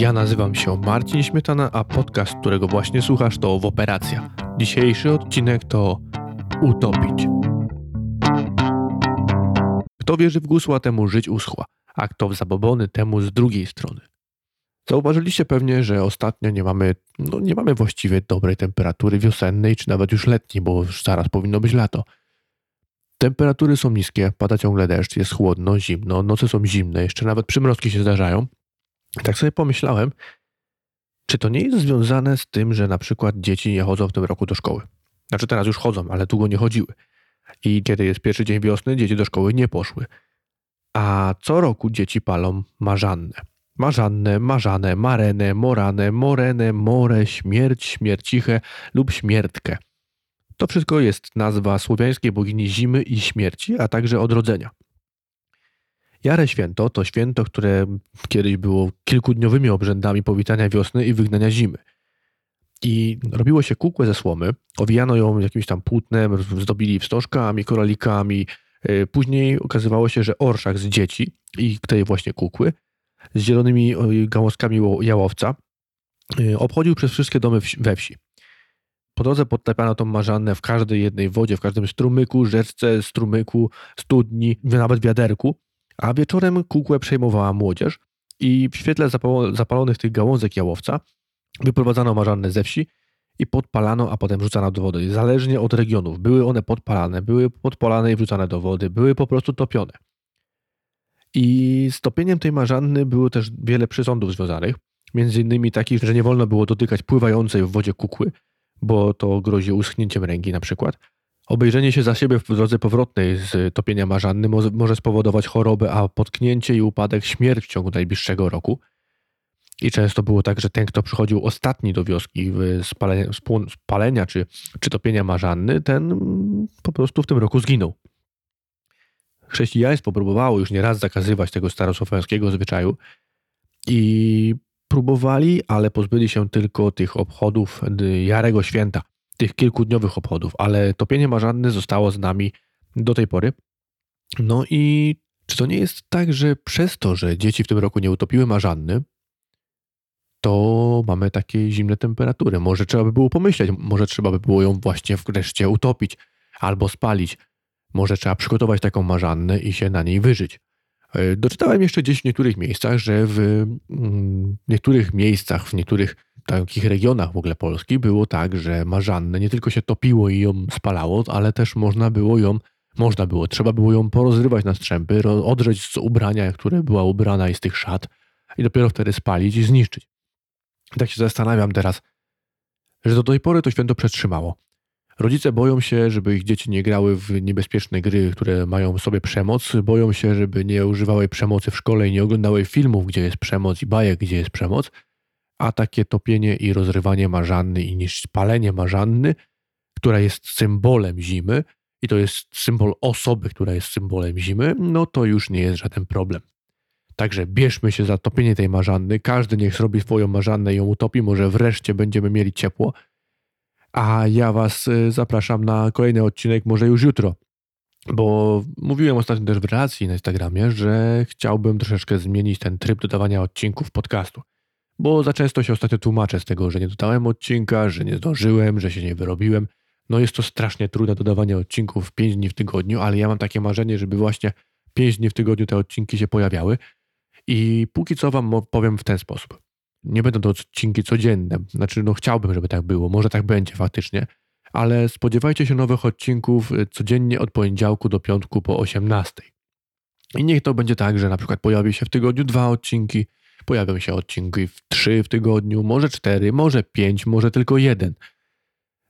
Ja nazywam się Marcin Śmietana, a podcast, którego właśnie słuchasz, to w Operacja. Dzisiejszy odcinek to Utopić. Kto wierzy w gusła, temu żyć uschła, a kto w zabobony, temu z drugiej strony. Zauważyliście pewnie, że ostatnio nie mamy, no nie mamy właściwie dobrej temperatury wiosennej, czy nawet już letniej, bo już zaraz powinno być lato. Temperatury są niskie, pada ciągle deszcz, jest chłodno, zimno, noce są zimne, jeszcze nawet przymrozki się zdarzają. Tak sobie pomyślałem, czy to nie jest związane z tym, że na przykład dzieci nie chodzą w tym roku do szkoły. Znaczy teraz już chodzą, ale długo nie chodziły. I kiedy jest pierwszy dzień wiosny, dzieci do szkoły nie poszły. A co roku dzieci palą marzannę. Marzannę, marzane, marenę, moranę, morenę, more, śmierć, śmiercichę lub śmiertkę. To wszystko jest nazwa słowiańskiej bogini zimy i śmierci, a także odrodzenia. Jarę Święto to święto, które kiedyś było kilkudniowymi obrzędami powitania wiosny i wygnania zimy. I robiło się kukłę ze słomy, owijano ją jakimś tam płótnem, zdobili wstożkami, koralikami. Y, później okazywało się, że orszak z dzieci i tej właśnie kukły z zielonymi gałązkami jałowca y, obchodził przez wszystkie domy we wsi. Po drodze podlepiano tą marzannę w każdej jednej wodzie, w każdym strumyku, rzeczce, strumyku, studni, nawet wiaderku a wieczorem kukłę przejmowała młodzież i w świetle zapalonych tych gałązek jałowca wyprowadzano marzannę ze wsi i podpalano, a potem wrzucano do wody, zależnie od regionów. Były one podpalane, były podpalane i wrzucane do wody, były po prostu topione. I z topieniem tej marzanny było też wiele przesądów związanych, między innymi takich, że nie wolno było dotykać pływającej w wodzie kukły, bo to grozi uschnięciem ręki na przykład, Obejrzenie się za siebie w drodze powrotnej z topienia marzanny może spowodować chorobę, a potknięcie i upadek śmierć w ciągu najbliższego roku. I często było tak, że ten, kto przychodził ostatni do wioski spalenia, spalenia czy, czy topienia marzanny, ten po prostu w tym roku zginął. Chrześcijaństwo próbowało już nieraz zakazywać tego starosłowiańskiego zwyczaju i próbowali, ale pozbyli się tylko tych obchodów Jarego Święta tych kilkudniowych obchodów, ale topienie marzanny zostało z nami do tej pory. No i czy to nie jest tak, że przez to, że dzieci w tym roku nie utopiły marzanny, to mamy takie zimne temperatury. Może trzeba by było pomyśleć, może trzeba by było ją właśnie wreszcie utopić albo spalić. Może trzeba przygotować taką marzannę i się na niej wyżyć. E, doczytałem jeszcze gdzieś w niektórych miejscach, że w mm, niektórych miejscach, w niektórych takich regionach w ogóle Polski było tak, że marzannę nie tylko się topiło i ją spalało, ale też można było ją, można było, trzeba było ją porozrywać na strzępy, odrzeć z ubrania, które była ubrana i z tych szat i dopiero wtedy spalić i zniszczyć. I tak się zastanawiam teraz, że do tej pory to święto przetrzymało. Rodzice boją się, żeby ich dzieci nie grały w niebezpieczne gry, które mają w sobie przemoc. Boją się, żeby nie używały przemocy w szkole i nie oglądały filmów, gdzie jest przemoc i bajek, gdzie jest przemoc a takie topienie i rozrywanie marzanny i niż spalenie marzanny, która jest symbolem zimy i to jest symbol osoby, która jest symbolem zimy, no to już nie jest żaden problem. Także bierzmy się za topienie tej marzanny, każdy niech zrobi swoją marzannę i ją utopi, może wreszcie będziemy mieli ciepło. A ja Was y, zapraszam na kolejny odcinek, może już jutro, bo mówiłem ostatnio też w relacji na Instagramie, że chciałbym troszeczkę zmienić ten tryb dodawania odcinków podcastu bo za często się ostatnio tłumaczę z tego, że nie dodałem odcinka, że nie zdążyłem, że się nie wyrobiłem. No jest to strasznie trudne dodawanie odcinków 5 dni w tygodniu, ale ja mam takie marzenie, żeby właśnie 5 dni w tygodniu te odcinki się pojawiały. I póki co wam powiem w ten sposób. Nie będą to odcinki codzienne. Znaczy, no chciałbym, żeby tak było. Może tak będzie faktycznie. Ale spodziewajcie się nowych odcinków y, codziennie od poniedziałku do piątku po 18. I niech to będzie tak, że na przykład pojawi się w tygodniu dwa odcinki, Pojawią się odcinki w trzy w tygodniu, może cztery, może pięć, może tylko jeden.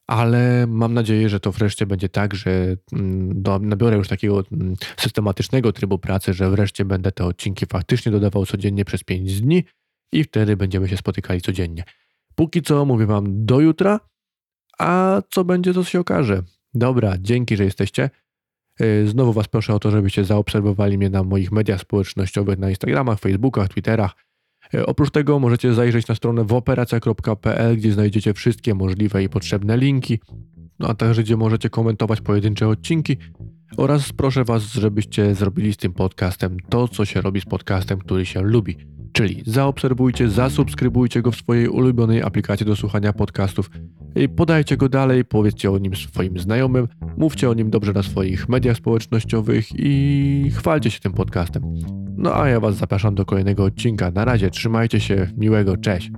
Ale mam nadzieję, że to wreszcie będzie tak, że mm, nabiorę już takiego mm, systematycznego trybu pracy, że wreszcie będę te odcinki faktycznie dodawał codziennie przez pięć dni i wtedy będziemy się spotykali codziennie. Póki co mówię Wam do jutra, a co będzie, to się okaże. Dobra, dzięki, że jesteście. Y, znowu Was proszę o to, żebyście zaobserwowali mnie na moich mediach społecznościowych, na Instagramach, Facebookach, Twitterach E, oprócz tego możecie zajrzeć na stronę woperacja.pl, gdzie znajdziecie wszystkie możliwe i potrzebne linki, no a także gdzie możecie komentować pojedyncze odcinki oraz proszę Was, żebyście zrobili z tym podcastem to, co się robi z podcastem, który się lubi, Czyli zaobserwujcie, zasubskrybujcie go w swojej ulubionej aplikacji do słuchania podcastów. Podajcie go dalej, powiedzcie o nim swoim znajomym, mówcie o nim dobrze na swoich mediach społecznościowych i chwalcie się tym podcastem. No a ja Was zapraszam do kolejnego odcinka. Na razie, trzymajcie się, miłego, cześć.